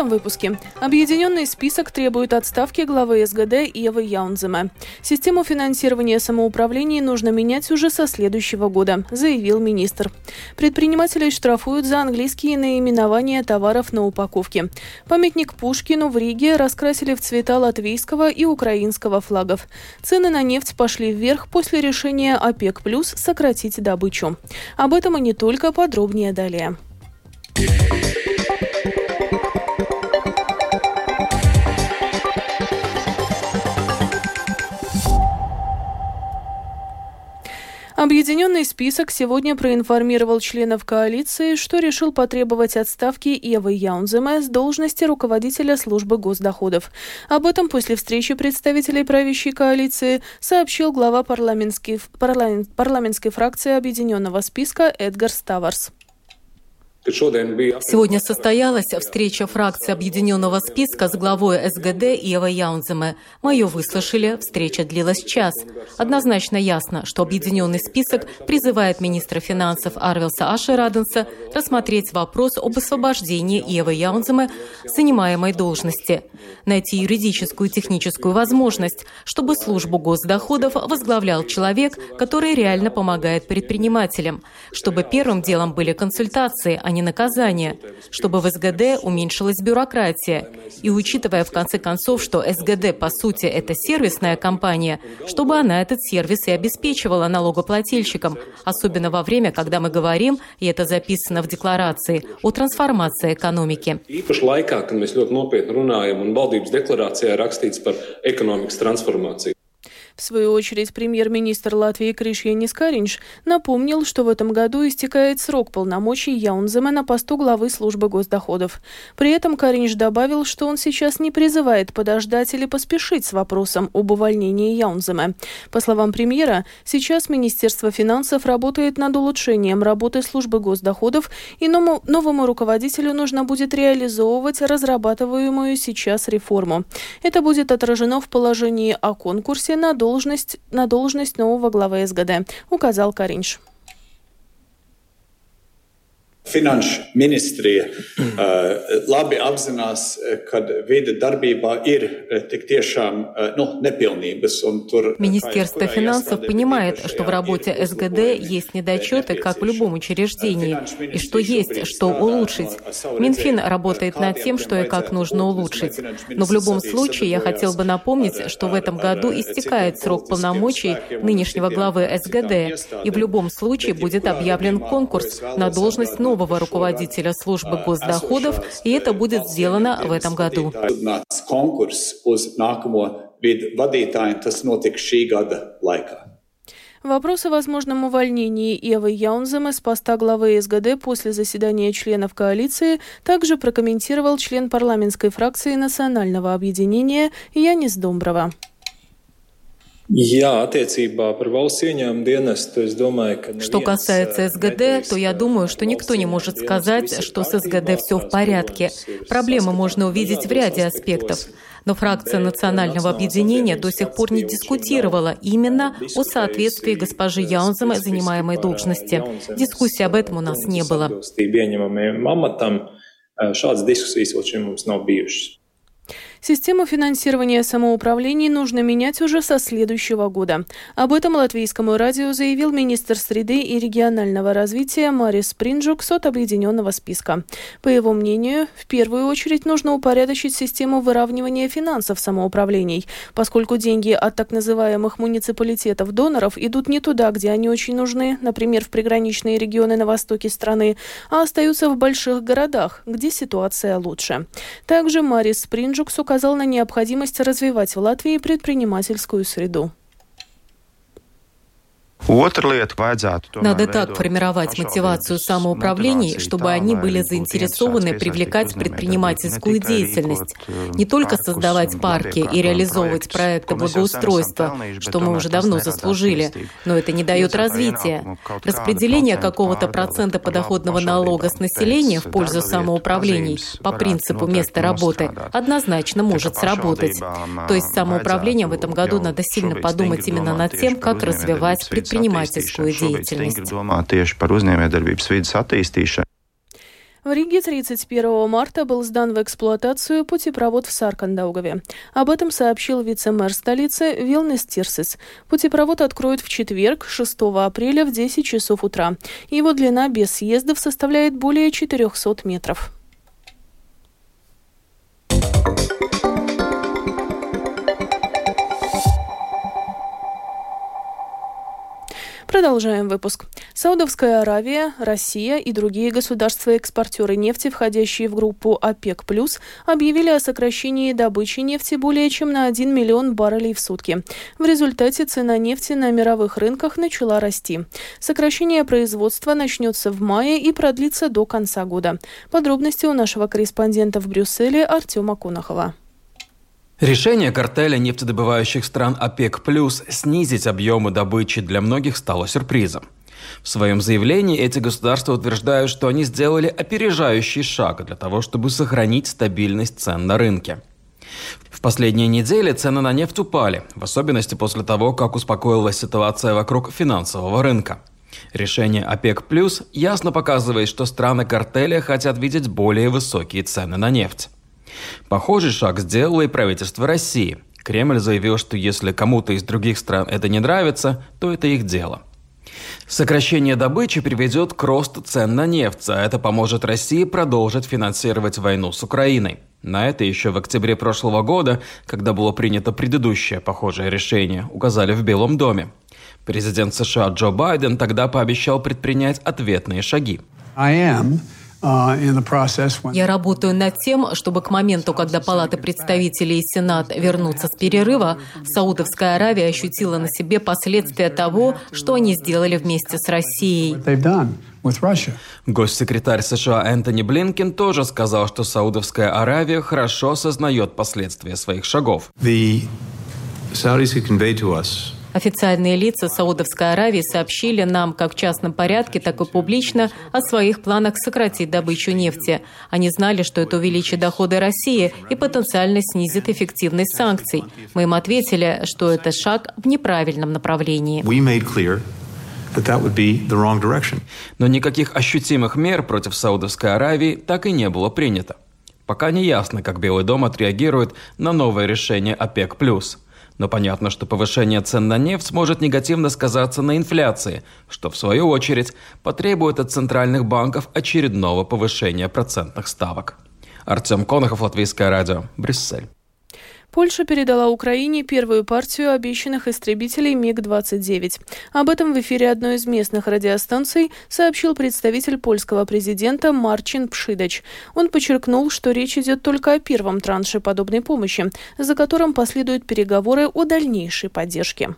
этом выпуске. Объединенный список требует отставки главы СГД Евы Яунзема. Систему финансирования самоуправлений нужно менять уже со следующего года, заявил министр. Предпринимателей штрафуют за английские наименования товаров на упаковке. Памятник Пушкину в Риге раскрасили в цвета латвийского и украинского флагов. Цены на нефть пошли вверх после решения ОПЕК+, сократить добычу. Об этом и не только, подробнее далее. Объединенный список сегодня проинформировал членов коалиции, что решил потребовать отставки Евы Яунземе с должности руководителя службы госдоходов. Об этом после встречи представителей правящей коалиции сообщил глава парламентской, парламентской фракции Объединенного списка Эдгар Ставарс. Сегодня состоялась встреча фракции Объединенного списка с главой СГД Евой Яунземе. Мы выслушали, встреча длилась час. Однозначно ясно, что Объединенный список призывает министра финансов Арвилса Ашераденса рассмотреть вопрос об освобождении Евы Яунземе занимаемой должности, найти юридическую и техническую возможность, чтобы службу госдоходов возглавлял человек, который реально помогает предпринимателям, чтобы первым делом были консультации, а не наказание, чтобы в СГД уменьшилась бюрократия. И учитывая в конце концов, что СГД по сути это сервисная компания, чтобы она этот сервис и обеспечивала налогоплательщикам, особенно во время, когда мы говорим, и это записано в декларации, о трансформации экономики. В свою очередь, премьер-министр Латвии Кришьянис Каринч напомнил, что в этом году истекает срок полномочий Яунзема на посту главы службы госдоходов. При этом Каринч добавил, что он сейчас не призывает подождать или поспешить с вопросом об увольнении Яунзема. По словам премьера, сейчас Министерство финансов работает над улучшением работы службы госдоходов, и новому руководителю нужно будет реализовывать разрабатываемую сейчас реформу. Это будет отражено в положении о конкурсе на должность должность, на должность нового главы СГД, указал Каринш. Finanšu ministrija uh, labi apzinās, ka veida darbībā ir tik tiešām ну, непилнības. Министерство финансов понимает, что в работе СГД есть недочеты, как в любом учреждении, и что есть что улучшить. Минфин работает над тем, что и как нужно улучшить. Но в любом случае я хотел бы напомнить, что в этом году истекает срок полномочий нынешнего главы СГД, и в любом случае будет объявлен конкурс на должность нового нового руководителя службы госдоходов, и это будет сделано в этом году. Вопрос о возможном увольнении Евы Яунзема с поста главы СГД после заседания членов коалиции также прокомментировал член парламентской фракции Национального объединения Янис Домброва. Что касается СГД, то я думаю, что никто не может сказать, что с СГД все в порядке. Проблемы можно увидеть в ряде аспектов. Но фракция национального объединения до сих пор не дискутировала именно о соответствии госпожи Яунзема занимаемой должности. Дискуссии об этом у нас не было. Šādas diskusijas vēl šim mums nav bijušas. Систему финансирования самоуправлений нужно менять уже со следующего года. Об этом латвийскому радио заявил министр среды и регионального развития Марис Принджукс от объединенного списка. По его мнению, в первую очередь нужно упорядочить систему выравнивания финансов самоуправлений, поскольку деньги от так называемых муниципалитетов-доноров идут не туда, где они очень нужны, например, в приграничные регионы на востоке страны, а остаются в больших городах, где ситуация лучше. Также Марис Принджукс указал на необходимость развивать в Латвии предпринимательскую среду. Надо так формировать мотивацию самоуправлений, чтобы они были заинтересованы привлекать предпринимательскую деятельность, э, не только создавать парки и реализовывать проекты благоустройства, что мы уже давно заслужили, но это не дает развития. Распределение какого-то процента подоходного налога с населения в пользу самоуправлений по принципу места работы однозначно может сработать. То есть самоуправлением в этом году надо сильно подумать именно над тем, как развивать предпринимательство предпринимательскую деятельность. В Риге 31 марта был сдан в эксплуатацию путепровод в Саркандаугаве. Об этом сообщил вице-мэр столицы Вилнес Тирсис. Путепровод откроют в четверг, 6 апреля в 10 часов утра. Его длина без съездов составляет более 400 метров. Продолжаем выпуск. Саудовская Аравия, Россия и другие государства-экспортеры нефти, входящие в группу ОПЕК+, объявили о сокращении добычи нефти более чем на 1 миллион баррелей в сутки. В результате цена нефти на мировых рынках начала расти. Сокращение производства начнется в мае и продлится до конца года. Подробности у нашего корреспондента в Брюсселе Артема Конохова. Решение картеля нефтедобывающих стран ОПЕК+, снизить объемы добычи для многих стало сюрпризом. В своем заявлении эти государства утверждают, что они сделали опережающий шаг для того, чтобы сохранить стабильность цен на рынке. В последние недели цены на нефть упали, в особенности после того, как успокоилась ситуация вокруг финансового рынка. Решение ОПЕК+, ясно показывает, что страны картеля хотят видеть более высокие цены на нефть. Похожий шаг сделало и правительство России. Кремль заявил, что если кому-то из других стран это не нравится, то это их дело. Сокращение добычи приведет к росту цен на нефть, а это поможет России продолжить финансировать войну с Украиной. На это еще в октябре прошлого года, когда было принято предыдущее похожее решение, указали в Белом доме. Президент США Джо Байден тогда пообещал предпринять ответные шаги. I am Я работаю над тем, чтобы к моменту, когда Палата представителей и Сенат вернутся с перерыва, Саудовская Аравия ощутила на себе последствия того, что они сделали вместе с Россией. Госсекретарь США Энтони Блинкен тоже сказал, что Саудовская Аравия хорошо осознает последствия своих шагов. The Saudis convey to us Официальные лица Саудовской Аравии сообщили нам как в частном порядке, так и публично о своих планах сократить добычу нефти. Они знали, что это увеличит доходы России и потенциально снизит эффективность санкций. Мы им ответили, что это шаг в неправильном направлении. Но никаких ощутимых мер против Саудовской Аравии так и не было принято. Пока не ясно, как Белый дом отреагирует на новое решение ОПЕК+. Но понятно, что повышение цен на нефть может негативно сказаться на инфляции, что в свою очередь потребует от центральных банков очередного повышения процентных ставок. Артем Конохов, Латвийское радио, Брюссель. Польша передала Украине первую партию обещанных истребителей МиГ-29. Об этом в эфире одной из местных радиостанций сообщил представитель польского президента Марчин Пшидач. Он подчеркнул, что речь идет только о первом транше подобной помощи, за которым последуют переговоры о дальнейшей поддержке.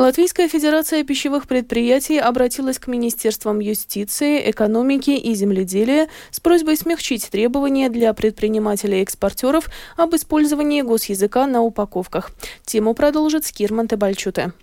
Латвийская Федерация пищевых предприятий обратилась к Министерствам юстиции, экономики и земледелия с просьбой смягчить требования для предпринимателей-экспортеров об использовании госязыка на упаковках. Тему продолжит Скирман Тебальчуте.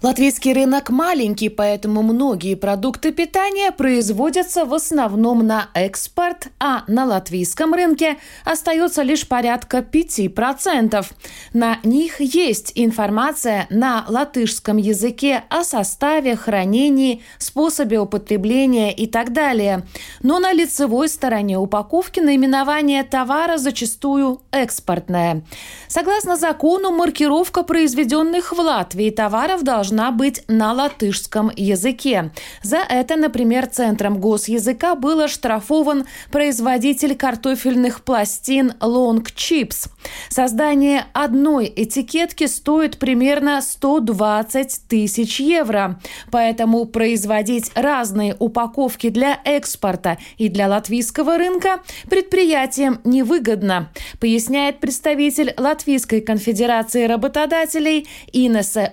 Латвийский рынок маленький, поэтому многие продукты питания производятся в основном на экспорт, а на латвийском рынке остается лишь порядка 5%. На них есть информация на латышском языке о составе, хранении, способе употребления и так далее. Но на лицевой стороне упаковки наименование товара зачастую экспортное. Согласно закону, маркировка произведенных в Латвии товаров должна должна быть на латышском языке. За это, например, Центром госязыка был оштрафован производитель картофельных пластин Long Chips. Создание одной этикетки стоит примерно 120 тысяч евро. Поэтому производить разные упаковки для экспорта и для латвийского рынка предприятиям невыгодно, поясняет представитель Латвийской конфедерации работодателей Инесе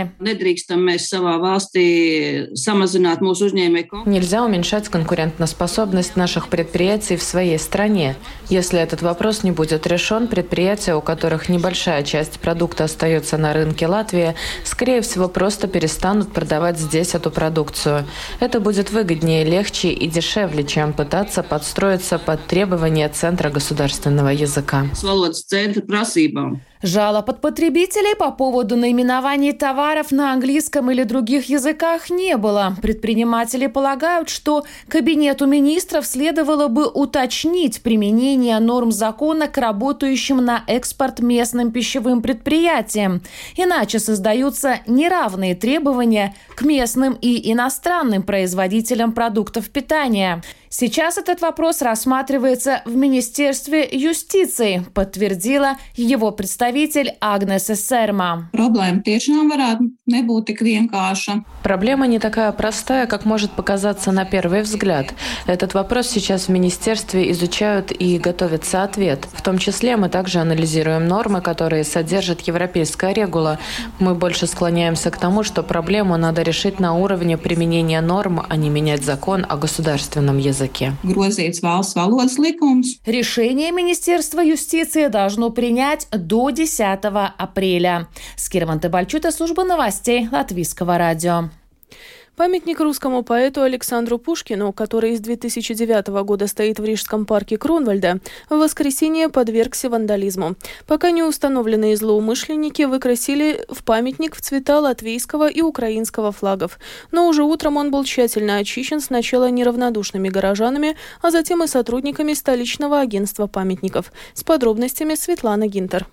Олафсоне. Нельзя уменьшать конкурентоспособность наших предприятий в своей стране. Если этот вопрос не будет решен, предприятия, у которых небольшая часть продукта остается на рынке Латвии, скорее всего, просто перестанут продавать здесь эту продукцию. Это будет выгоднее, легче и дешевле, чем пытаться подстроиться под требования Центра государственного языка. Жалоб от потребителей по поводу наименований товаров на английском или других языках не было. Предприниматели полагают, что Кабинету министров следовало бы уточнить применение норм закона к работающим на экспорт местным пищевым предприятиям. Иначе создаются неравные требования к местным и иностранным производителям продуктов питания. Сейчас этот вопрос рассматривается в Министерстве юстиции, подтвердила его представитель Агнес Серма. Проблема не такая простая, как может показаться на первый взгляд. Этот вопрос сейчас в Министерстве изучают и готовится ответ. В том числе мы также анализируем нормы, которые содержит европейская регула. Мы больше склоняемся к тому, что проблему надо решить на уровне применения норм, а не менять закон о государственном языке языке. Решение Министерства юстиции должно принять до 10 апреля. Скирман Табальчута, служба новостей Латвийского радио. Памятник русскому поэту Александру Пушкину, который с 2009 года стоит в Рижском парке Кронвальда, в воскресенье подвергся вандализму. Пока не установленные злоумышленники выкрасили в памятник в цвета латвийского и украинского флагов. Но уже утром он был тщательно очищен сначала неравнодушными горожанами, а затем и сотрудниками столичного агентства памятников. С подробностями Светлана Гинтер.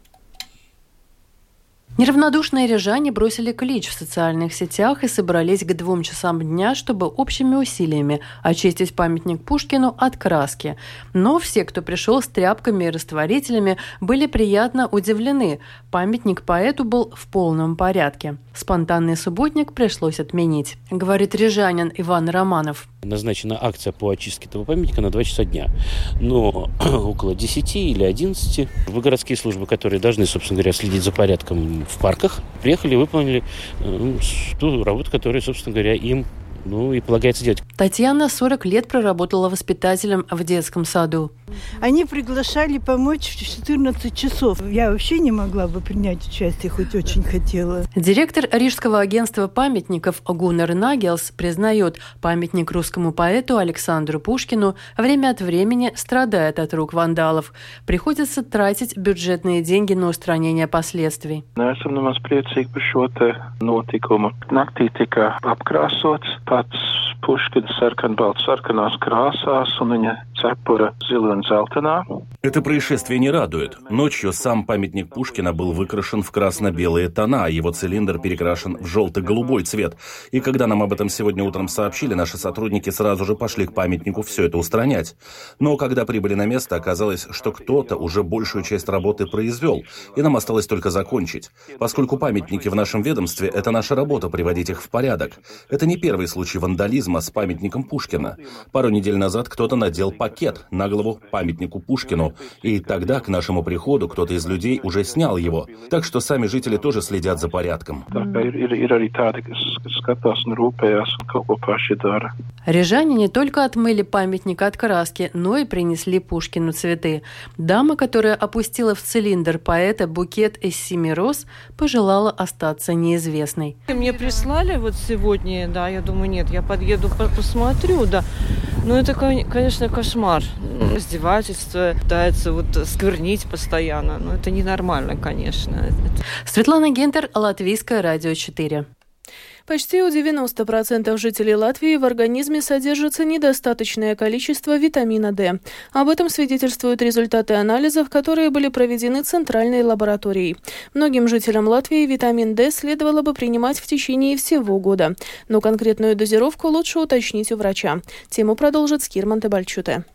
Неравнодушные рижане бросили клич в социальных сетях и собрались к двум часам дня, чтобы общими усилиями очистить памятник Пушкину от краски. Но все, кто пришел с тряпками и растворителями, были приятно удивлены. Памятник поэту был в полном порядке. Спонтанный субботник пришлось отменить, говорит рижанин Иван Романов. Назначена акция по очистке этого памятника на 2 часа дня. Но около 10 или 11 в городские службы, которые должны, собственно говоря, следить за порядком в парках, приехали и выполнили э, ту работу, которая, собственно говоря, им ну и полагается делать. Татьяна 40 лет проработала воспитателем в детском саду. Они приглашали помочь в 14 часов. Я вообще не могла бы принять участие, хоть очень хотела. Директор Рижского агентства памятников Гуннер Нагелс признает, памятник русскому поэту Александру Пушкину время от времени страдает от рук вандалов. Приходится тратить бюджетные деньги на устранение последствий. Naktī tika apkrāsots pats Puškina sarkanbalts sarkanās krāsās un viņa un zeltainā. Это происшествие не радует. Ночью сам памятник Пушкина был выкрашен в красно-белые тона, а его цилиндр перекрашен в желто-голубой цвет. И когда нам об этом сегодня утром сообщили, наши сотрудники сразу же пошли к памятнику все это устранять. Но когда прибыли на место, оказалось, что кто-то уже большую часть работы произвел, и нам осталось только закончить. Поскольку памятники в нашем ведомстве – это наша работа приводить их в порядок. Это не первый случай вандализма с памятником Пушкина. Пару недель назад кто-то надел пакет на голову памятнику Пушкину, и тогда к нашему приходу кто-то из людей уже снял его. Так что сами жители тоже следят за порядком. Рижане не только отмыли памятник от краски, но и принесли Пушкину цветы. Дама, которая опустила в цилиндр поэта букет из семи роз, пожелала остаться неизвестной. Мне прислали вот сегодня, да, я думаю, нет, я подъеду, посмотрю, да. Ну, это, конечно, кошмар. Издевательство, пытается вот сквернить постоянно. Ну, это ненормально, конечно. Светлана Гентер, Латвийское радио 4. Почти у 90% жителей Латвии в организме содержится недостаточное количество витамина D. Об этом свидетельствуют результаты анализов, которые были проведены Центральной лабораторией. Многим жителям Латвии витамин D следовало бы принимать в течение всего года. Но конкретную дозировку лучше уточнить у врача. Тему продолжит Скирман Тебальчуте.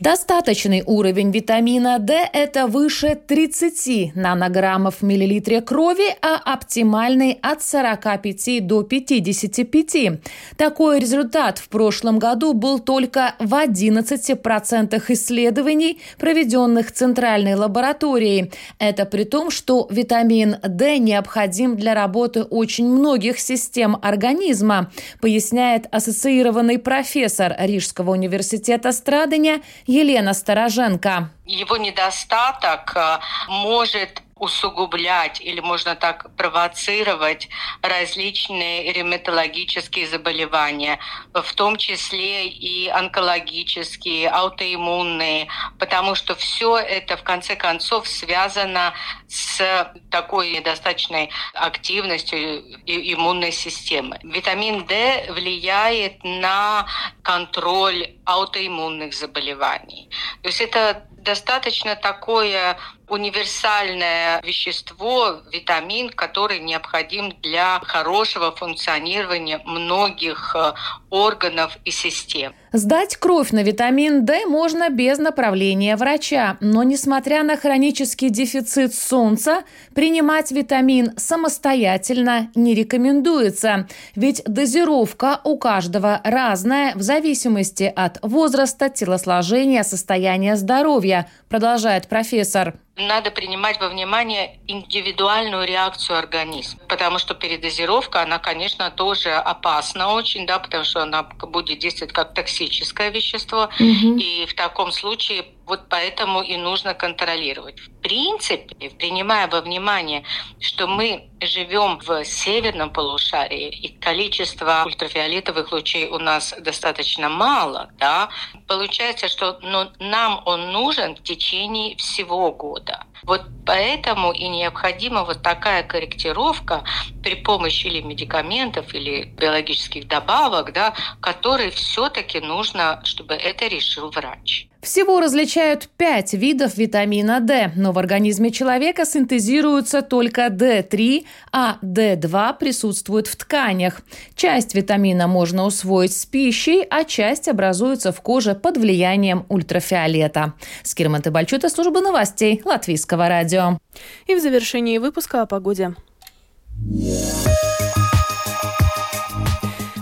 Достаточный уровень витамина D – это выше 30 нанограммов в миллилитре крови, а оптимальный от 45 до 55. Такой результат в прошлом году был только в 11% исследований, проведенных Центральной лабораторией. Это при том, что витамин D необходим для работы очень многих систем организма, поясняет ассоциированный профессор Рижского университета Страдания Елена Стороженко. Его недостаток э, может усугублять или можно так провоцировать различные ревматологические заболевания, в том числе и онкологические, аутоиммунные, потому что все это в конце концов связано с такой недостаточной активностью иммунной системы. Витамин D влияет на контроль аутоиммунных заболеваний. То есть это достаточно такое универсальное вещество, витамин, который необходим для хорошего функционирования многих э, органов и систем. Сдать кровь на витамин D можно без направления врача, но несмотря на хронический дефицит солнца, принимать витамин самостоятельно не рекомендуется, ведь дозировка у каждого разная в зависимости от возраста, телосложения, состояния здоровья, продолжает профессор. Надо принимать во внимание индивидуальную реакцию организма, потому что передозировка, она, конечно, тоже опасна очень, да, потому что она будет действовать как токсическое вещество, угу. и в таком случае вот поэтому и нужно контролировать. В принципе, принимая во внимание, что мы живем в северном полушарии, и количество ультрафиолетовых лучей у нас достаточно мало, да, получается, что ну, нам он нужен в течение всего года. Вот поэтому и необходима вот такая корректировка при помощи или медикаментов, или биологических добавок, да, которые все-таки нужно, чтобы это решил врач. Всего различают пять видов витамина D, но в организме человека синтезируется только D3, а D2 присутствует в тканях. Часть витамина можно усвоить с пищей, а часть образуется в коже под влиянием ультрафиолета. Скирман Бальчута, служба новостей Латвийского радио. И в завершении выпуска о погоде.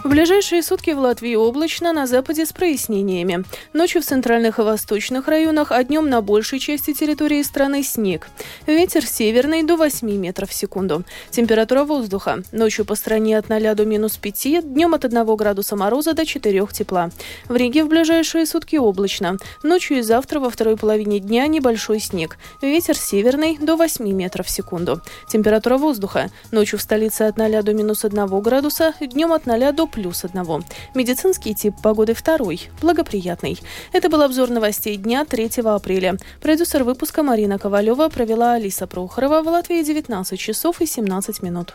В ближайшие сутки в Латвии облачно, на западе с прояснениями. Ночью в центральных и восточных районах, а днем на большей части территории страны снег. Ветер северный до 8 метров в секунду. Температура воздуха. Ночью по стране от 0 до минус 5, днем от 1 градуса мороза до 4 тепла. В Риге в ближайшие сутки облачно. Ночью и завтра во второй половине дня небольшой снег. Ветер северный до 8 метров в секунду. Температура воздуха. Ночью в столице от 0 до минус 1 градуса, днем от 0 до плюс одного. Медицинский тип погоды второй, благоприятный. Это был обзор новостей дня 3 апреля. Продюсер выпуска Марина Ковалева провела Алиса Прохорова в Латвии 19 часов и 17 минут.